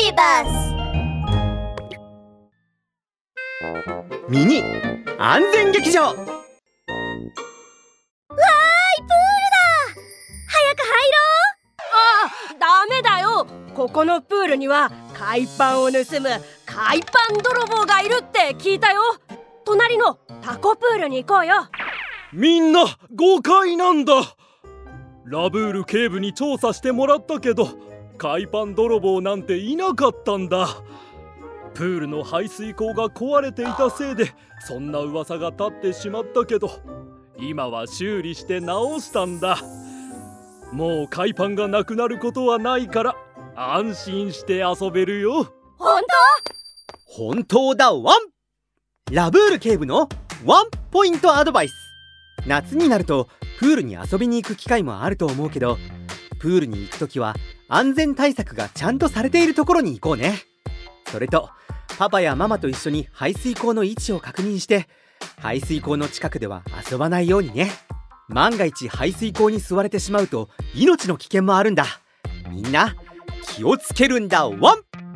ビバスミニ安全劇場。わーいプールだ。早く入ろう。あダメだよ。ここのプールには海パンを盗む海パン泥棒がいるって聞いたよ。隣のタコプールに行こうよ。みんな誤解なんだ。ラブール警部に調査してもらったけど海パン泥棒なんていなかったんだ。プールの排水口が壊れていたせいでそんな噂が立ってしまったけど今は修理して直したんだ。もう海パンがなくなることはないから安心して遊べるよ。本当？本当だワン！ラブール警部のワンポイントアドバイス。夏になるとプールに遊びに行く機会もあると思うけどプールに行く時は安全対策がちゃんとされているところに行こうね。それとパパやママと一緒に排水溝の位置を確認して排水溝の近くでは遊ばないようにね。万が一排水溝に吸われてしまうと命の危険もあるんだ。みんな気をつけるんだ。ワン！